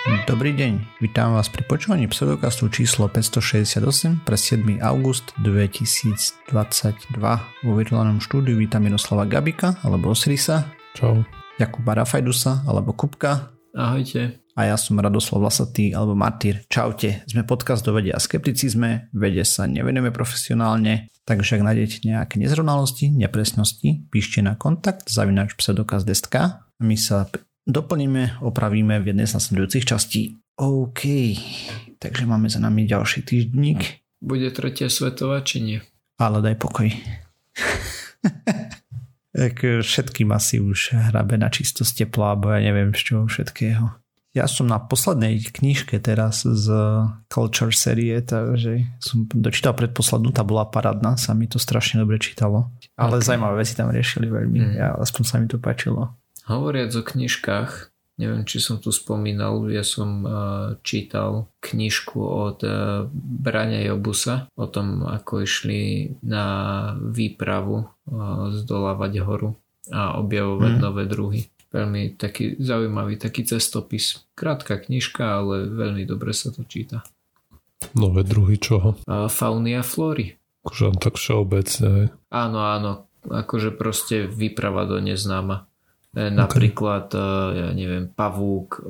Dobrý deň, vítam vás pri počúvaní pseudokastu číslo 568 pre 7. august 2022. Vo virtuálnom štúdiu vítam Miroslava Gabika alebo Osirisa. Čau. Jakuba Rafajdusa alebo Kupka. Ahojte. A ja som Radoslav Vlasatý alebo Martyr. Čaute. Sme podcast do vede a skepticizme. Vede sa nevenujeme profesionálne, takže ak nájdete nejaké nezrovnalosti, nepresnosti, píšte na kontakt zavinač pseudokaz.sk. My sa doplníme, opravíme v jednej z nasledujúcich častí. OK, takže máme za nami ďalší týždník. Bude tretia svetová, či nie? Ale daj pokoj. tak všetkým asi už hrabe na čisto z tepla, alebo ja neviem z čoho všetkého. Ja som na poslednej knižke teraz z Culture série, takže som dočítal predposlednú, tá bola parádna, sa mi to strašne dobre čítalo. Ale okay. zaujímavé veci tam riešili veľmi, mm. ja, aspoň sa mi to páčilo. Hovoriac o knižkách, neviem, či som tu spomínal, ja som uh, čítal knižku od uh, Brania Jobusa o tom, ako išli na výpravu uh, zdolávať horu a objavovať mm. nové druhy. Veľmi taký zaujímavý, taký cestopis. Krátka knižka, ale veľmi dobre sa to číta. Nové druhy čoho? Fauny a flóry. Akože tak všeobecne. Áno, áno. Akože proste výprava do neznáma. E, napríklad, okay. ja neviem, pavúk e,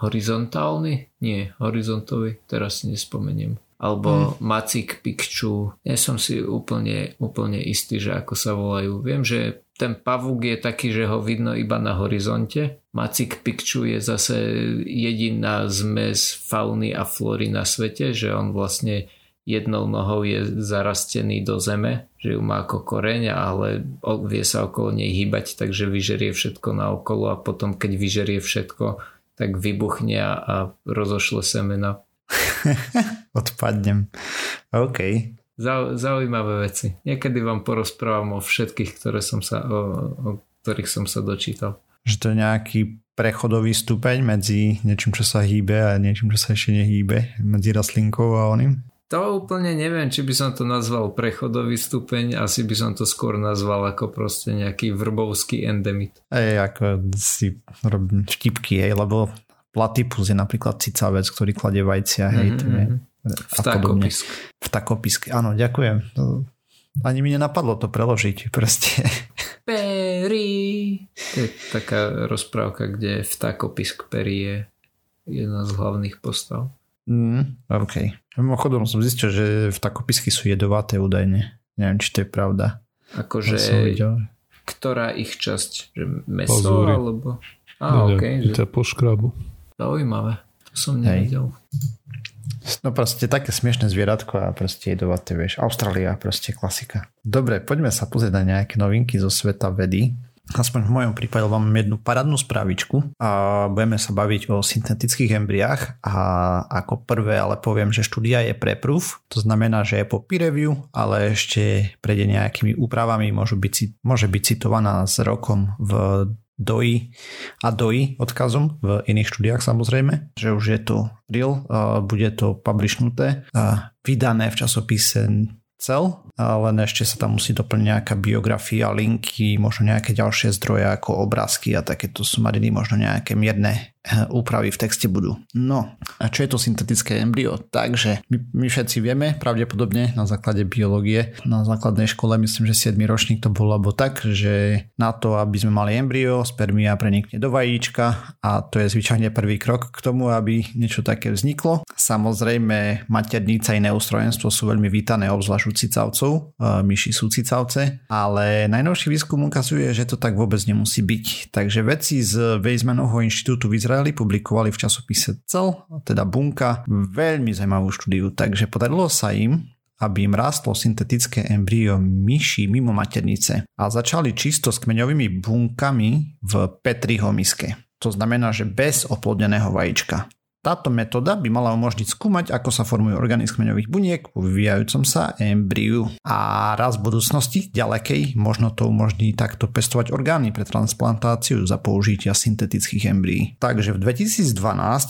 horizontálny? Nie, horizontový, teraz si nespomeniem. Alebo hmm. Macik Pikču. Nie som si úplne, úplne istý, že ako sa volajú. Viem, že ten pavúk je taký, že ho vidno iba na horizonte. Macik Pikču je zase jediná zmes fauny a flóry na svete, že on vlastne jednou nohou je zarastený do zeme, že ju má ako koreň, ale vie sa okolo nej hýbať, takže vyžerie všetko na okolo a potom keď vyžerie všetko, tak vybuchne a rozošle semena. Odpadnem. OK. Zau, zaujímavé veci. Niekedy vám porozprávam o všetkých, ktoré som sa, o, o ktorých som sa dočítal. Že to je nejaký prechodový stupeň medzi niečím, čo sa hýbe a niečím, čo sa ešte nehýbe, medzi rastlinkou a oným? To úplne neviem, či by som to nazval prechodový stupeň, asi by som to skôr nazval ako proste nejaký vrbovský endemit. Ej, ako si robím vtipky, hej, lebo platypus je napríklad cicavec, ktorý kladie vajcia, hej, mm-hmm. je mhm. Vtakopisk. Vtakopisk, áno, ďakujem. Ani mi nenapadlo to preložiť, proste. Peri. To je taká rozprávka, kde vtakopisk Peri je jedna z hlavných postav. Mm, OK. Mimochodom som zistil, že v takopisky sú jedovaté údajne. Neviem, či to je pravda. Akože, ktorá ich časť? Že meso Pazúry. alebo... Á, ok. Že... po škrabu. Zaujímavé. To som nevedel. No proste také smiešné zvieratko a proste jedovaté, vieš. Austrália, proste klasika. Dobre, poďme sa pozrieť na nejaké novinky zo sveta vedy aspoň v mojom prípade vám jednu paradnú správičku a budeme sa baviť o syntetických embriách a ako prvé ale poviem, že štúdia je pre-proof, to znamená, že je po peer review, ale ešte prejde nejakými úpravami, môže byť, môže byť citovaná s rokom v DOI a DOI odkazom v iných štúdiách samozrejme, že už je to real, bude to publishnuté, vydané v časopise cel, len ešte sa tam musí doplniť nejaká biografia, linky, možno nejaké ďalšie zdroje ako obrázky a takéto sumariny, možno nejaké mierne úpravy v texte budú. No a čo je to syntetické embryo? Takže my, my všetci vieme, pravdepodobne na základe biológie, na základnej škole, myslím, že 7 ročník to bolo alebo tak, že na to, aby sme mali embryo, spermia prenikne do vajíčka a to je zvyčajne prvý krok k tomu, aby niečo také vzniklo. Samozrejme, maternica i neustrojenstvo sú veľmi vítané, obzvlášť u cicavcov, myši sú cicavce, ale najnovší výskum ukazuje, že to tak vôbec nemusí byť. Takže vedci z Weizmannovho inštitútu v Izraeli publikovali v časopise Cel, teda Bunka, veľmi zaujímavú štúdiu, takže podarilo sa im aby im rástlo syntetické embryo myši mimo maternice a začali čisto s kmeňovými bunkami v Petriho miske. To znamená, že bez oplodneného vajíčka. Táto metóda by mala umožniť skúmať, ako sa formujú orgány z kmeňových buniek po vyvíjajúcom sa embryu. A raz v budúcnosti, ďalekej, možno to umožní takto pestovať orgány pre transplantáciu za použitia syntetických embryí. Takže v 2012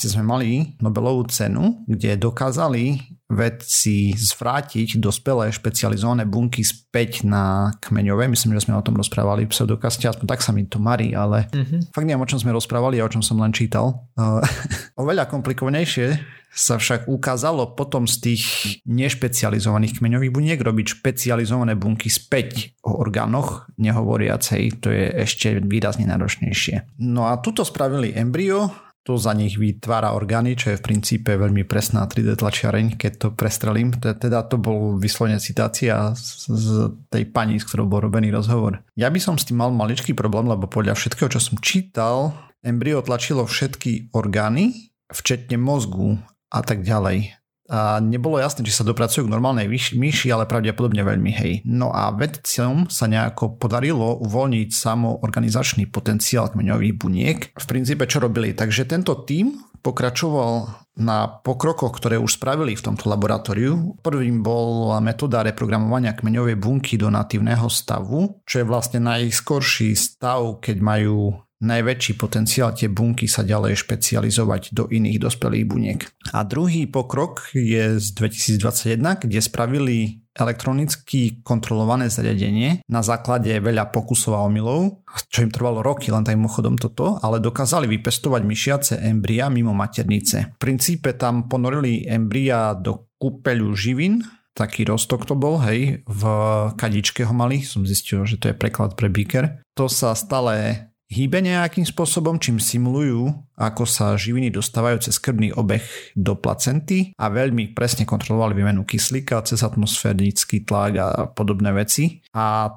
sme mali Nobelovú cenu, kde dokázali vedci zvrátiť dospelé špecializované bunky späť na kmeňové. Myslím, že sme o tom rozprávali v pseudokaste, aspoň tak sa mi to marí, ale mm-hmm. fakt neviem, o čom sme rozprávali a o čom som len čítal. Oveľa komplikovanejšie sa však ukázalo potom z tých nešpecializovaných kmeňových buniek robiť špecializované bunky späť o orgánoch nehovoriacej, to je ešte výrazne náročnejšie. No a tuto spravili embryo, to za nich vytvára orgány, čo je v princípe veľmi presná 3D tlačiareň, keď to prestrelím. Teda to bol vyslovene citácia z tej pani, s ktorou bol robený rozhovor. Ja by som s tým mal maličký problém, lebo podľa všetkého, čo som čítal, embryo tlačilo všetky orgány, včetne mozgu a tak ďalej a nebolo jasné, či sa dopracujú k normálnej myši, ale pravdepodobne veľmi hej. No a vedcom sa nejako podarilo uvoľniť samoorganizačný potenciál kmeňových buniek. V princípe čo robili? Takže tento tím pokračoval na pokrokoch, ktoré už spravili v tomto laboratóriu. Prvým bol metóda reprogramovania kmeňovej bunky do natívneho stavu, čo je vlastne najskorší stav, keď majú najväčší potenciál tie bunky sa ďalej špecializovať do iných dospelých buniek. A druhý pokrok je z 2021, kde spravili elektronicky kontrolované zariadenie na základe veľa pokusov a omylov, čo im trvalo roky, len tajým chodom toto, ale dokázali vypestovať myšiace embria mimo maternice. V princípe tam ponorili embria do kúpeľu živín, taký rostok to bol, hej, v kadičke ho mali, som zistil, že to je preklad pre beaker. To sa stále hýbe nejakým spôsobom, čím simulujú, ako sa živiny dostávajú cez krvný obeh do placenty a veľmi presne kontrolovali výmenu kyslíka cez atmosférický tlak a podobné veci. A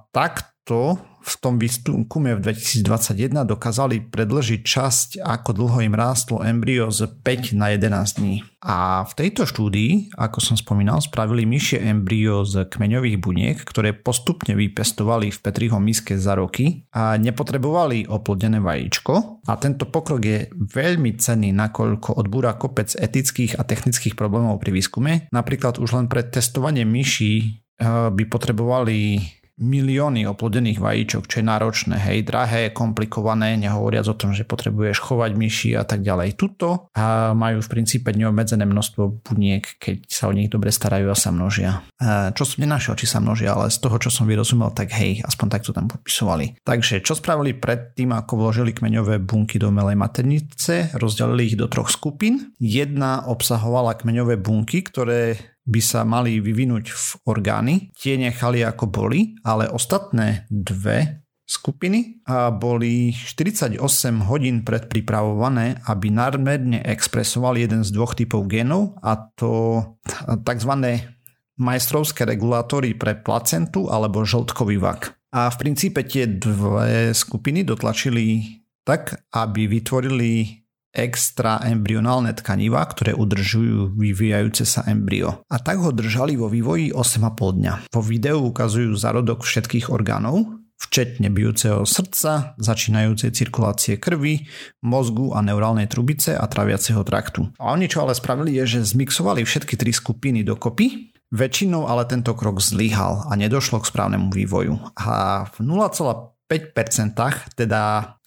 takto v tom výskume v 2021 dokázali predlžiť časť, ako dlho im rástlo embryo z 5 na 11 dní. A v tejto štúdii, ako som spomínal, spravili myšie embryo z kmeňových buniek, ktoré postupne vypestovali v Petriho miske za roky a nepotrebovali oplodené vajíčko. A tento pokrok je veľmi cenný, nakoľko odbúra kopec etických a technických problémov pri výskume. Napríklad už len pre testovanie myší eh, by potrebovali milióny oplodených vajíčok, čo je náročné, hej, drahé, komplikované, nehovoriac o tom, že potrebuješ chovať myši a tak ďalej. Tuto majú v princípe neobmedzené množstvo buniek, keď sa o nich dobre starajú a sa množia. Čo som nenašiel, či sa množia, ale z toho, čo som vyrozumel, tak hej, aspoň takto tam popisovali. Takže čo spravili predtým, ako vložili kmeňové bunky do umelej maternice, rozdelili ich do troch skupín. Jedna obsahovala kmeňové bunky, ktoré by sa mali vyvinúť v orgány. Tie nechali ako boli, ale ostatné dve skupiny a boli 48 hodín predpripravované, aby nadmerne expresovali jeden z dvoch typov genov a to tzv. majstrovské regulátory pre placentu alebo žltkový vak. A v princípe tie dve skupiny dotlačili tak, aby vytvorili extra embryonálne tkaniva, ktoré udržujú vyvíjajúce sa embryo. A tak ho držali vo vývoji 8,5 dňa. Vo videu ukazujú zarodok všetkých orgánov, včetne bijúceho srdca, začínajúcej cirkulácie krvi, mozgu a neurálnej trubice a traviaceho traktu. A oni čo ale spravili je, že zmixovali všetky tri skupiny dokopy Väčšinou ale tento krok zlyhal a nedošlo k správnemu vývoju. A v 0,5%, teda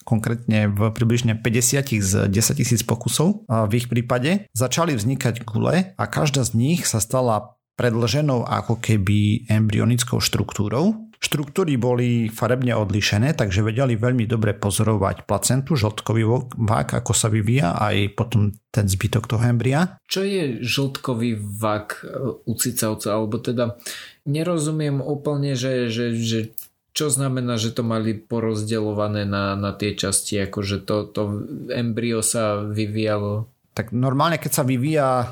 konkrétne v približne 50 z 10 tisíc pokusov v ich prípade, začali vznikať gule a každá z nich sa stala predlženou ako keby embryonickou štruktúrou. Štruktúry boli farebne odlišené, takže vedeli veľmi dobre pozorovať placentu, žltkový vák, ako sa vyvíja, aj potom ten zbytok toho embria. Čo je žltkový vák u cicavca, alebo teda nerozumiem úplne, že, že, že čo znamená, že to mali porozdeľované na, na tie časti, akože to, to embryo sa vyvíjalo? Tak normálne, keď sa vyvíja e,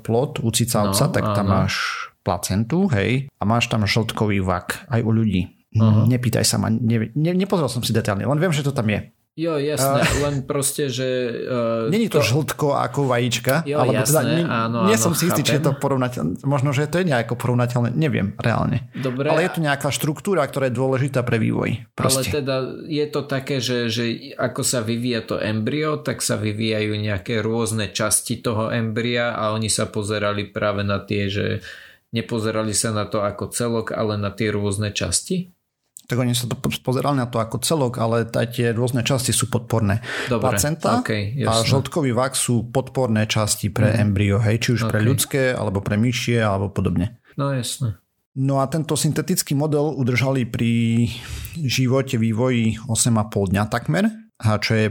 plod u cicavca, no, tak tam áno. máš placentu, hej, a máš tam žltkový vak aj u ľudí. Uh-huh. Nepýtaj sa ma, ne, ne, nepozrel som si detailne, len viem, že to tam je. Jo, jasné, uh, len proste, že... Uh, Není to, to žltko ako vajíčka, jo, alebo teda jasné, teda, nie, áno, nie áno, som si istý, či je to porovnateľné. Možno, že to je nejako porovnateľné, neviem reálne. Dobre. Ale je tu nejaká štruktúra, ktorá je dôležitá pre vývoj. Proste. Ale teda je to také, že, že ako sa vyvíja to embryo, tak sa vyvíjajú nejaké rôzne časti toho embria a oni sa pozerali práve na tie, že nepozerali sa na to ako celok, ale na tie rôzne časti? Tak oni sa to pozerali na to ako celok, ale tie rôzne časti sú podporné. Dobre, Placenta okay, a žltkový vak sú podporné časti pre mm. embryo, hej, či už okay. pre ľudské, alebo pre myšie, alebo podobne. No jasné. No a tento syntetický model udržali pri živote vývoji 8,5 dňa takmer, a čo je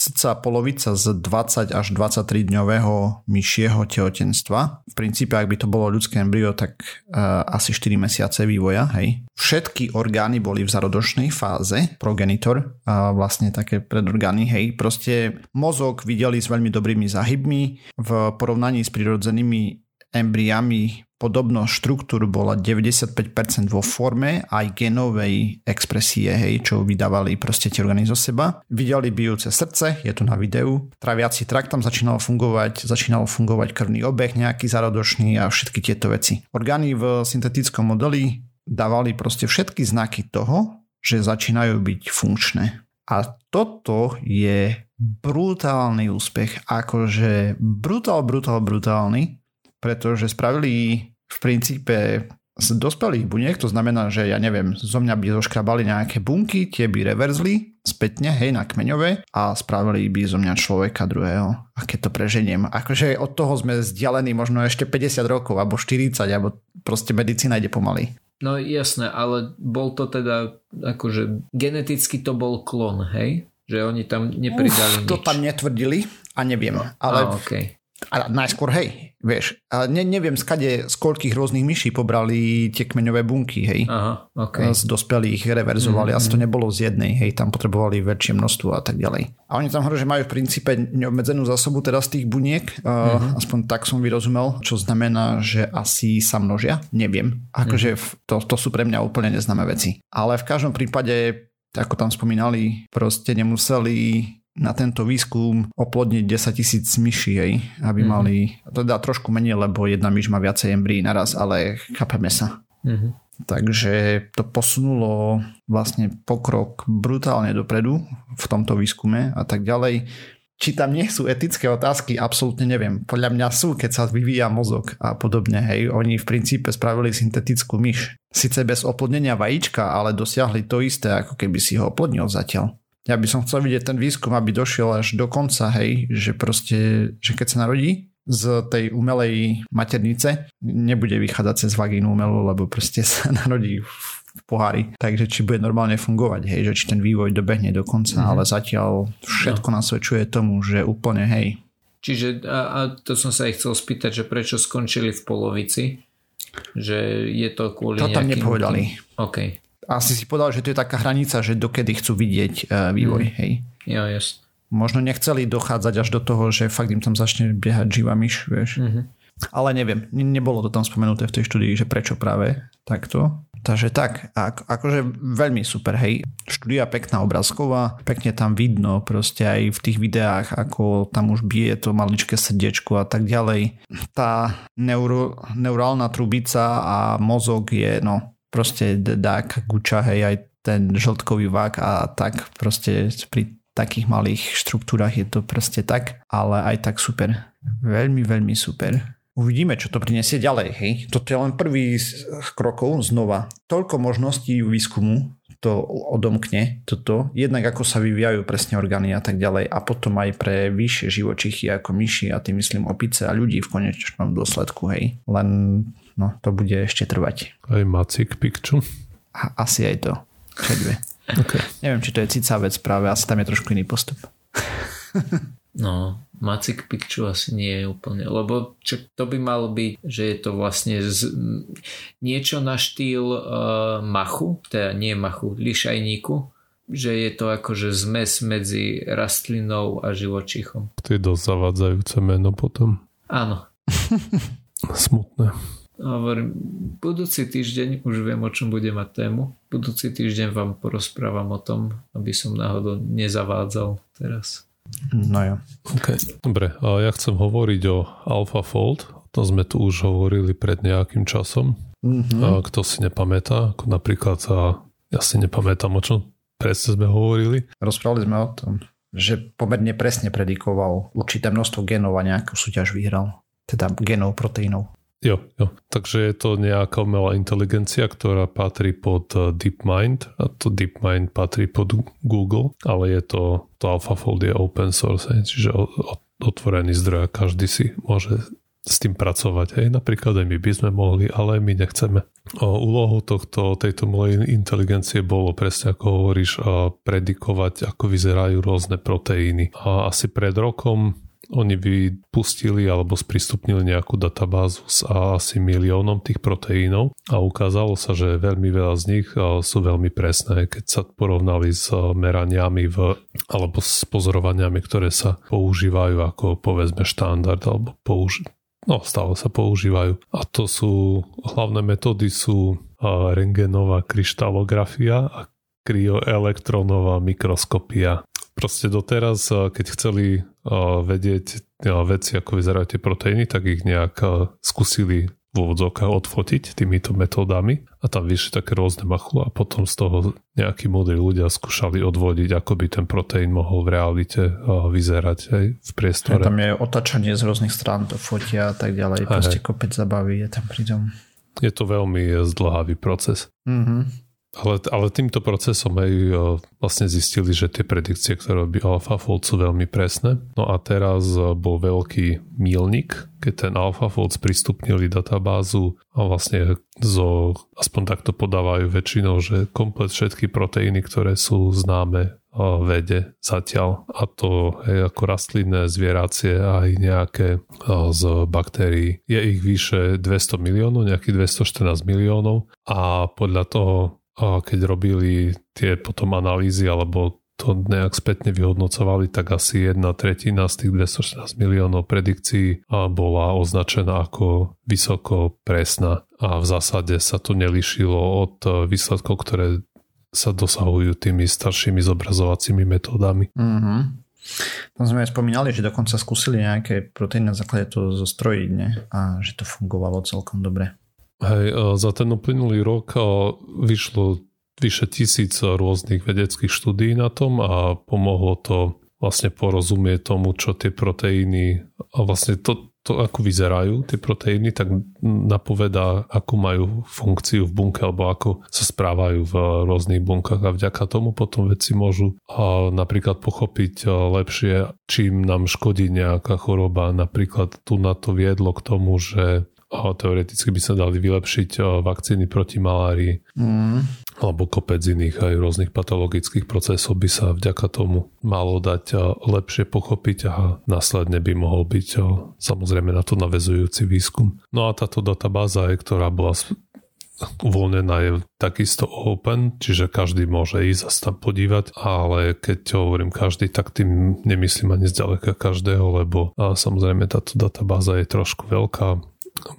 cca polovica z 20 až 23 dňového myšieho tehotenstva. V princípe, ak by to bolo ľudské embryo, tak uh, asi 4 mesiace vývoja, hej. Všetky orgány boli v zarodočnej fáze, progenitor, a vlastne také predorgány, hej. Proste mozog videli s veľmi dobrými zahybmi v porovnaní s prirodzenými embriami podobnosť štruktúr bola 95% vo forme aj genovej expresie, hej, čo vydávali proste tie orgány zo seba. Videli bijúce srdce, je to na videu. Traviaci trakt tam začínal fungovať, začínal fungovať krvný obeh nejaký zárodočný a všetky tieto veci. Orgány v syntetickom modeli dávali proste všetky znaky toho, že začínajú byť funkčné. A toto je brutálny úspech, akože brutál, brutál, brutálny, pretože spravili v princípe z dospelých buniek, to znamená, že ja neviem, zo mňa by zoškrabali nejaké bunky, tie by reverzli spätne, hej, na kmeňové a spravili by zo mňa človeka druhého. A keď to preženiem, akože od toho sme vzdialení možno ešte 50 rokov, alebo 40, alebo proste medicína ide pomaly. No jasné, ale bol to teda, akože geneticky to bol klon, hej? Že oni tam nepridali Uf, nič. To tam netvrdili a neviem. Ale a, okay. A najskôr, hej, vieš, a ne, neviem skade, z koľkých rôznych myší pobrali tie kmeňové bunky, hej. Aha, okay. Z dospelých reverzovali, mm-hmm. asi to nebolo z jednej, hej, tam potrebovali väčšie množstvo a tak ďalej. A oni tam hovoria, že majú v princípe neobmedzenú zásobu teda z tých buniek, mm-hmm. aspoň tak som vyrozumel, čo znamená, že asi sa množia, neviem. Akože mm-hmm. to, to sú pre mňa úplne neznáme veci. Ale v každom prípade ako tam spomínali, proste nemuseli na tento výskum oplodniť 10 tisíc myší, hej, aby mm-hmm. mali, to dá trošku menej, lebo jedna myš má viacej embryí naraz, ale chápeme sa. Mm-hmm. Takže to posunulo vlastne pokrok brutálne dopredu v tomto výskume a tak ďalej. Či tam nie sú etické otázky, absolútne neviem. Podľa mňa sú, keď sa vyvíja mozog a podobne. Hej, oni v princípe spravili syntetickú myš. Sice bez oplodnenia vajíčka, ale dosiahli to isté, ako keby si ho oplodnil zatiaľ ja by som chcel vidieť ten výskum, aby došiel až do konca, hej, že proste, že keď sa narodí z tej umelej maternice, nebude vychádzať cez vagínu umelú, lebo proste sa narodí v pohári. Takže či bude normálne fungovať, hej, že či ten vývoj dobehne do konca, mm-hmm. ale zatiaľ všetko no. nasvedčuje tomu, že úplne hej. Čiže a, a to som sa aj chcel spýtať, že prečo skončili v polovici? Že je to kvôli To tam nejakým... nepovedali. OK asi si povedal, že to je taká hranica, že dokedy chcú vidieť uh, vývoj, mm. hej. Jo, yes. Možno nechceli dochádzať až do toho, že fakt im tam začne biehať živá myš, vieš. Mm-hmm. Ale neviem, nebolo to tam spomenuté v tej štúdii, že prečo práve takto. Takže tak, akože veľmi super, hej. Štúdia pekná obrázková, pekne tam vidno proste aj v tých videách, ako tam už bije to maličké srdiečko a tak ďalej. Tá neuro, neurálna trubica a mozog je, no, proste dák, guča, hej, aj ten žltkový vák a tak proste pri takých malých štruktúrach je to proste tak, ale aj tak super. Veľmi, veľmi super. Uvidíme, čo to prinesie ďalej, hej. Toto je len prvý z krokov znova. Toľko možností výskumu to odomkne toto, jednak ako sa vyvíjajú presne orgány a tak ďalej a potom aj pre vyššie živočichy ako myši a tým myslím opice a ľudí v konečnom dôsledku, hej. Len no to bude ešte trvať. Aj Macik Picchu? A, asi aj to. Okay. Neviem, či to je cicavec práve, asi tam je trošku iný postup. no, Macik Picchu asi nie je úplne, lebo čo, to by malo byť, že je to vlastne z, niečo na štýl uh, machu, teda nie machu, lišajníku, že je to akože zmes medzi rastlinou a živočichom. To je dosť zavadzajúce meno potom. Áno. Smutné. Hovorím, budúci týždeň už viem, o čom bude mať tému. Budúci týždeň vám porozprávam o tom, aby som náhodou nezavádzal teraz. No jo. Okay. Dobre, a ja chcem hovoriť o AlphaFold. O tom sme tu už hovorili pred nejakým časom. Mm-hmm. A kto si nepamätá, ako napríklad sa, ja si nepamätám, o čom presne sme hovorili. Rozprávali sme o tom, že pomerne presne predikoval určité množstvo genov a nejakú súťaž vyhral. Teda genov, proteínov. Jo, jo. Takže je to nejaká umelá inteligencia, ktorá patrí pod eh, DeepMind a to DeepMind patrí pod Google, ale je to, to AlphaFold je open source, čiže otvorený zdroj a každý si môže s tým pracovať. Hej. Napríklad aj my by sme mohli, ale my nechceme. O, úlohou tohto, tejto mojej inteligencie bolo presne ako hovoríš predikovať, ako vyzerajú rôzne proteíny. A asi pred rokom oni vypustili alebo sprístupnili nejakú databázu s asi miliónom tých proteínov a ukázalo sa, že veľmi veľa z nich sú veľmi presné, keď sa porovnali s meraniami v, alebo s pozorovaniami, ktoré sa používajú ako povedzme štandard alebo použi- no stále sa používajú. A to sú, hlavné metódy sú rengenová kryštalografia a kryoelektronová mikroskopia. Proste doteraz, keď chceli vedieť veci, ako vyzerajú tie proteíny, tak ich nejak skúsili v úvodzovkách odfotiť týmito metódami a tam vyšli také rôzne machule a potom z toho nejakí múdri ľudia skúšali odvodiť, ako by ten proteín mohol v realite vyzerať aj v priestore. Tam je otačanie z rôznych strán, to fotia a tak ďalej, aj, proste kopec zabaví je tam pritom. Je to veľmi zdlhavý proces. Mm-hmm. Ale, ale týmto procesom aj vlastne zistili, že tie predikcie, ktoré robí AlphaFold sú veľmi presné. No a teraz bol veľký mílnik, keď ten AlphaFold sprístupnili databázu a vlastne zo, aspoň takto podávajú väčšinou, že komplet všetky proteíny, ktoré sú známe vede zatiaľ a to je ako rastlinné, zvieracie aj nejaké z baktérií. Je ich vyše 200 miliónov, nejakých 214 miliónov a podľa toho keď robili tie potom analýzy alebo to nejak spätne vyhodnocovali, tak asi jedna tretina z tých 214 miliónov predikcií bola označená ako vysoko presná a v zásade sa to nelišilo od výsledkov, ktoré sa dosahujú tými staršími zobrazovacími metódami. Mm-hmm. Tam sme aj spomínali, že dokonca skúsili nejaké proteíny na základe toho zostrojiť ne? a že to fungovalo celkom dobre. Hej, za ten uplynulý rok vyšlo vyše tisíc rôznych vedeckých štúdí na tom a pomohlo to vlastne porozumieť tomu, čo tie proteíny a vlastne to, to ako vyzerajú tie proteíny, tak napovedá, akú majú funkciu v bunke alebo ako sa správajú v rôznych bunkách a vďaka tomu potom vedci môžu napríklad pochopiť lepšie, čím nám škodí nejaká choroba. Napríklad tu na to viedlo k tomu, že teoreticky by sa dali vylepšiť vakcíny proti malárii mm. alebo kopec iných aj rôznych patologických procesov by sa vďaka tomu malo dať lepšie pochopiť a následne by mohol byť samozrejme na to navezujúci výskum. No a táto databáza, ktorá bola uvoľnená je takisto open, čiže každý môže ísť a tam podívať, ale keď hovorím každý, tak tým nemyslím ani zďaleka každého, lebo samozrejme táto databáza je trošku veľká,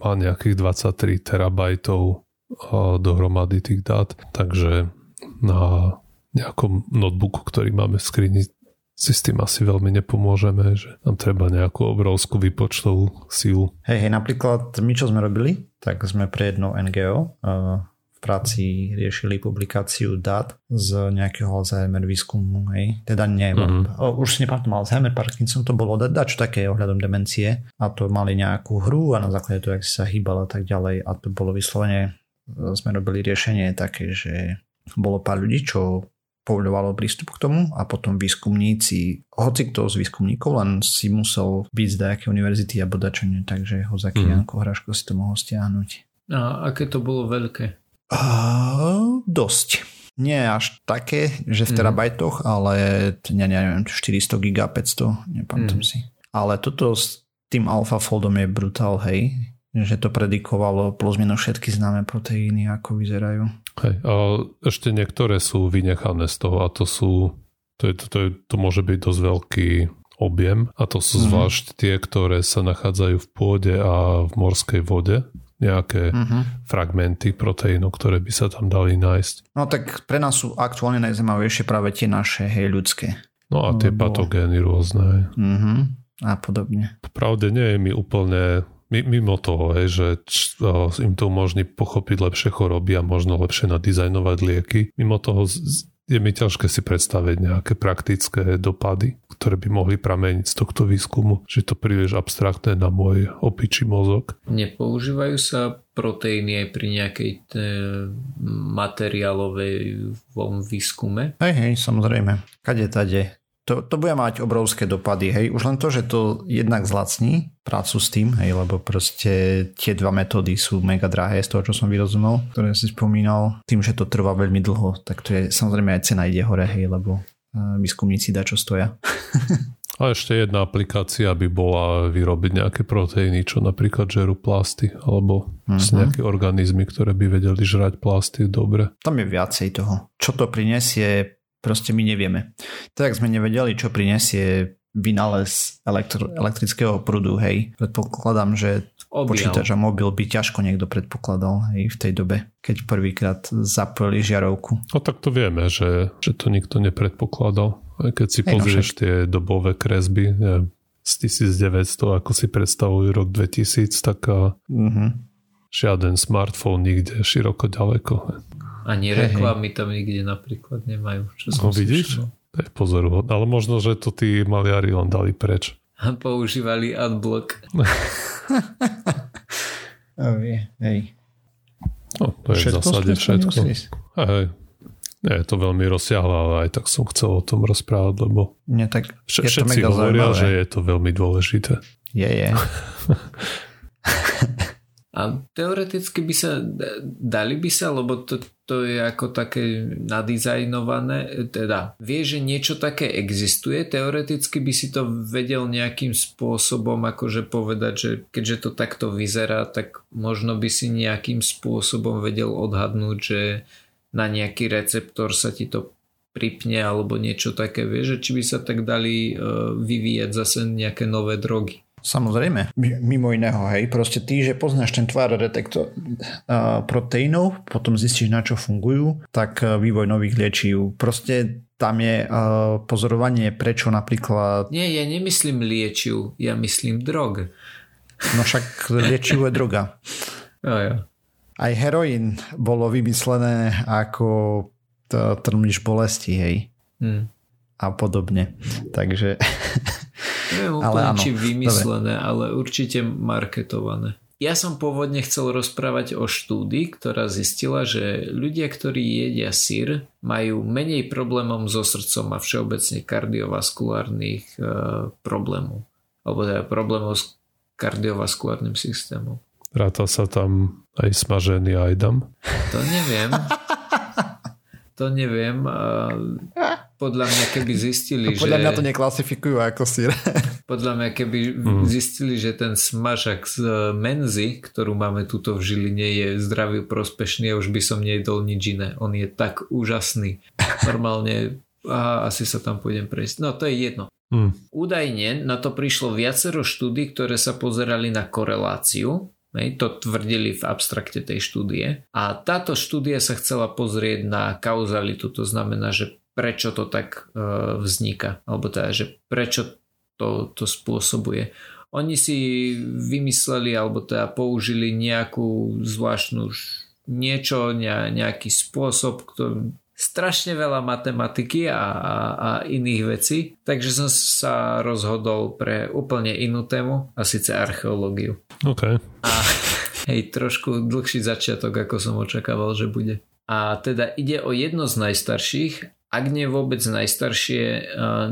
má nejakých 23 terabajtov dohromady tých dát, takže na nejakom notebooku, ktorý máme v skrini, si s tým asi veľmi nepomôžeme, že nám treba nejakú obrovskú výpočtovú sílu. Hej, hej, napríklad my, čo sme robili, tak sme pre jedno NGO práci riešili publikáciu dát z nejakého Alzheimer výskumu, hej. Teda nie, mm-hmm. už si nepamätám Alzheimer, Parkinson to bolo dať čo také ohľadom demencie a to mali nejakú hru a na základe toho, jak si sa hýbal a tak ďalej a to bolo vyslovene, e, sme robili riešenie také, že bolo pár ľudí, čo povoľovalo prístup k tomu a potom výskumníci, hoci kto z výskumníkov len si musel byť z nejakej univerzity a bodačenie, takže Hozaký mm. Janko Hraško si to mohol stiahnuť. A aké to bolo veľké? Uh, dosť. Nie až také, že v mhm. terabajtoch, mm. ale ja neviem, 400 giga, 500, nepamätám mm. si. Ale toto s tým AlphaFoldom je brutál, hej, že to predikovalo plus minus všetky známe proteíny, ako vyzerajú. Hej, a ešte niektoré sú vynechané z toho a to sú, to, je, to, je, to môže byť dosť veľký objem a to sú mm. zvlášť tie, ktoré sa nachádzajú v pôde a v morskej vode nejaké uh-huh. fragmenty proteínov, ktoré by sa tam dali nájsť. No tak pre nás sú aktuálne najzaujímavejšie práve tie naše, hej, ľudské. No a tie Lebo... patogény rôzne. Uh-huh. A podobne. Pravde nie je mi úplne mimo toho, hej, že č, im to umožní pochopiť lepšie choroby a možno lepšie nadizajnovať lieky. Mimo toho je mi ťažké si predstaviť nejaké praktické dopady, ktoré by mohli prameniť z tohto výskumu, že to príliš abstraktné na môj opičí mozog. Nepoužívajú sa proteíny aj pri nejakej materiálovej výskume? Hej, hej, samozrejme. Kade tade to, to bude mať obrovské dopady, hej. Už len to, že to jednak zlacní prácu s tým, hej, lebo proste tie dva metódy sú mega drahé z toho, čo som vyrozumel, ktoré si spomínal. Tým, že to trvá veľmi dlho, tak to je samozrejme aj cena ide hore, hej, lebo uh, výskumníci dá čo stoja. A ešte jedna aplikácia by bola vyrobiť nejaké proteíny, čo napríklad žerú plasty, alebo mm-hmm. nejaké organizmy, ktoré by vedeli žrať plasty dobre. Tam je viacej toho. Čo to prinesie, proste my nevieme. Tak sme nevedeli, čo prinesie vynález elektro, elektrického prúdu, hej. Predpokladám, že Objal. počítač a mobil by ťažko niekto predpokladal hej, v tej dobe, keď prvýkrát zapojili žiarovku. No tak to vieme, že, že to nikto nepredpokladal. Aj keď si hej, no pozrieš no, tie dobové kresby neviem, z 1900, ako si predstavujú rok 2000, tak mm-hmm. žiaden smartfón nikde široko ďaleko. Ani reklamy tam nikde napríklad nemajú. Čo no vidíš? To je pozoruhodné. Ale možno, že to tí maliari len dali preč. A používali adblock. oh, hej. No, to je všetko v zásade všetko. Hej. Nie je to veľmi rozsiahle, ale aj tak som chcel o tom rozprávať, lebo Nie, tak je všetci to hovoria, zaujímavé. že je to veľmi dôležité. Je, je. A teoreticky by sa, dali by sa, lebo to, to je ako také nadizajnované, teda vie, že niečo také existuje, teoreticky by si to vedel nejakým spôsobom akože povedať, že keďže to takto vyzerá, tak možno by si nejakým spôsobom vedel odhadnúť, že na nejaký receptor sa ti to pripne alebo niečo také, vieš, že či by sa tak dali uh, vyvíjať zase nejaké nové drogy. Samozrejme, mimo iného, hej, proste ty, že poznáš ten tvár detektor uh, proteínov, potom zistíš, na čo fungujú, tak uh, vývoj nových liečiv. Proste tam je uh, pozorovanie, prečo napríklad... Nie, ja nemyslím liečiv, ja myslím drog. No však liečivo je droga. A ja. Aj heroín bolo vymyslené ako trmiš bolesti, hej. Hmm. A podobne. Takže... Neviem úplne, ale áno, či vymyslené, dobre. ale určite marketované. Ja som pôvodne chcel rozprávať o štúdii, ktorá zistila, že ľudia, ktorí jedia sír, majú menej problémov so srdcom a všeobecne kardiovaskulárnych e, problémov. Alebo teda problémov s kardiovaskulárnym systémom. Ráta sa tam aj smažený ajdam? To neviem. To neviem. Podľa mňa, keby zistili, podľa že... mňa to neklasifikujú ako sír. Podľa mňa, keby mm. zistili, že ten smažak z menzy, ktorú máme tuto v Žiline, je zdravý prospešný a už by som nejedol nič iné. On je tak úžasný. Normálne a asi sa tam pôjdem prejsť. No to je jedno. Mm. Údajne na to prišlo viacero štúdí, ktoré sa pozerali na koreláciu Hej, to tvrdili v abstrakte tej štúdie. A táto štúdia sa chcela pozrieť na kauzalitu, to znamená, že prečo to tak e, vzniká, alebo teda, že prečo to, to spôsobuje. Oni si vymysleli, alebo teda použili nejakú zvláštnu niečo, nejaký spôsob, ktorý, strašne veľa matematiky a, a, a iných vecí, takže som sa rozhodol pre úplne inú tému a síce archeológiu. OK. A hej, trošku dlhší začiatok, ako som očakával, že bude. A teda ide o jedno z najstarších ak nie vôbec najstaršie e,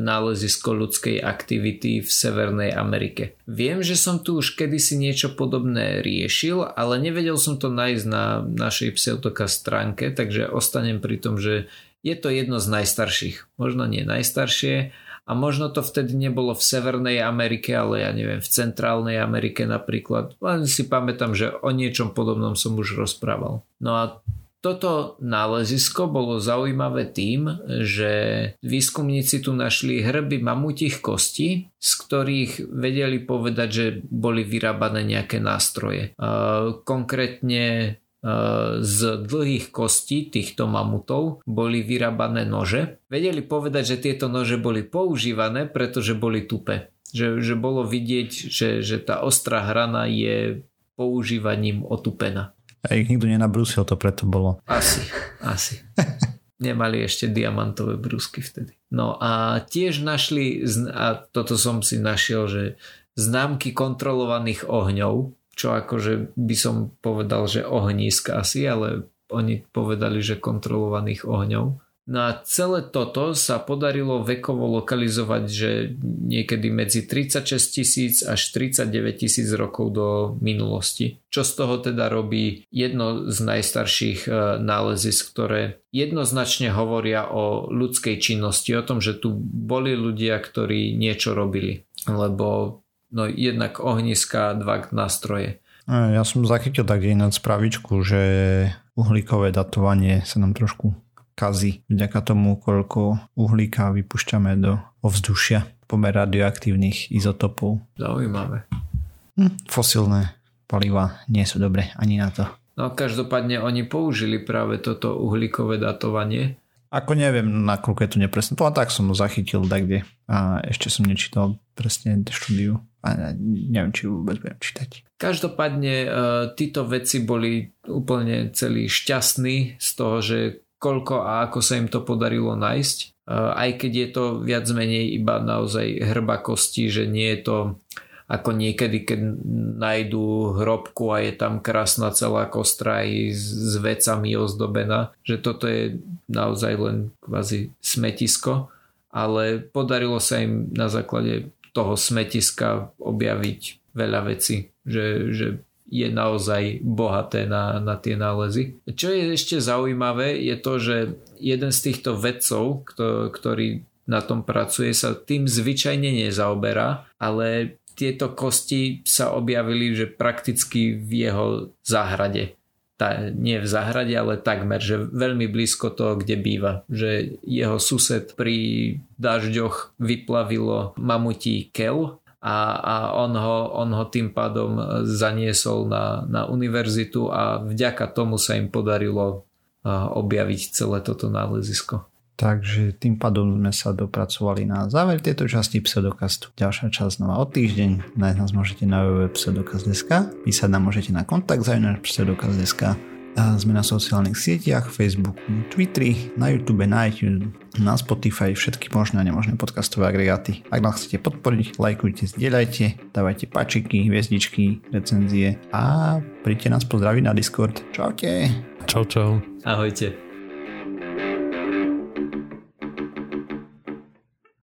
nálezisko ľudskej aktivity v Severnej Amerike. Viem, že som tu už kedysi niečo podobné riešil, ale nevedel som to nájsť na našej pseudoka stránke, takže ostanem pri tom, že je to jedno z najstarších. Možno nie najstaršie, a možno to vtedy nebolo v Severnej Amerike, ale ja neviem, v Centrálnej Amerike napríklad. Len si pamätám, že o niečom podobnom som už rozprával. No a toto nálezisko bolo zaujímavé tým, že výskumníci tu našli hrby mamutích kostí, z ktorých vedeli povedať, že boli vyrábané nejaké nástroje. Konkrétne z dlhých kostí týchto mamutov boli vyrábané nože. Vedeli povedať, že tieto nože boli používané, pretože boli tupe. Že, že bolo vidieť, že, že tá ostrá hrana je používaním otupená. A ich nikto nenabrúsil, to preto bolo. Asi, asi. nemali ešte diamantové brúsky vtedy. No a tiež našli, a toto som si našiel, že známky kontrolovaných ohňov, čo akože by som povedal, že ohnízk asi, ale oni povedali, že kontrolovaných ohňov. No a celé toto sa podarilo vekovo lokalizovať, že niekedy medzi 36 tisíc až 39 tisíc rokov do minulosti. Čo z toho teda robí jedno z najstarších e, nálezisk, ktoré jednoznačne hovoria o ľudskej činnosti, o tom, že tu boli ľudia, ktorí niečo robili. Lebo no, jednak ohniska, dva nástroje. Ja som zachytil tak ináč spravičku, že uhlíkové datovanie sa nám trošku kazí vďaka tomu, koľko uhlíka vypušťame do ovzdušia pomer radioaktívnych izotopov. Zaujímavé. Hm, fosilné paliva nie sú dobre ani na to. No každopádne oni použili práve toto uhlíkové datovanie. Ako neviem, nakoľko je to nepresné. To tak som zachytil kde a ešte som nečítal presne štúdiu a neviem, či vôbec budem čítať. Každopádne e, títo veci boli úplne celý šťastní z toho, že koľko a ako sa im to podarilo nájsť. Aj keď je to viac menej iba naozaj hrba kosti, že nie je to ako niekedy, keď nájdú hrobku a je tam krásna celá kostra aj s vecami ozdobená, že toto je naozaj len kvázi smetisko, ale podarilo sa im na základe toho smetiska objaviť veľa vecí, že, že je naozaj bohaté na, na tie nálezy. Čo je ešte zaujímavé, je to, že jeden z týchto vedcov, kto, ktorý na tom pracuje, sa tým zvyčajne nezaoberá, ale tieto kosti sa objavili, že prakticky v jeho záhrade. Tá, nie v záhrade, ale takmer, že veľmi blízko toho, kde býva. Že jeho sused pri dažďoch vyplavilo mamutí kel a, a on, ho, on ho tým pádom zaniesol na, na univerzitu a vďaka tomu sa im podarilo objaviť celé toto nálezisko. Takže tým pádom sme sa dopracovali na záver tejto časti Pseudokastu. Ďalšia časť znova o týždeň. Nájsť nás môžete na www.pseudokast.sk Písať nám môžete na kontakt zavináč pseudokast.sk sme na sociálnych sieťach, Facebooku, Twitteri, na YouTube, na iTunes, na Spotify, všetky možné a nemožné podcastové agregáty. Ak nás chcete podporiť, lajkujte, zdieľajte, dávajte pačiky, hviezdičky, recenzie a príďte nás pozdraviť na Discord. Čaute. Čau, čau. Ahojte.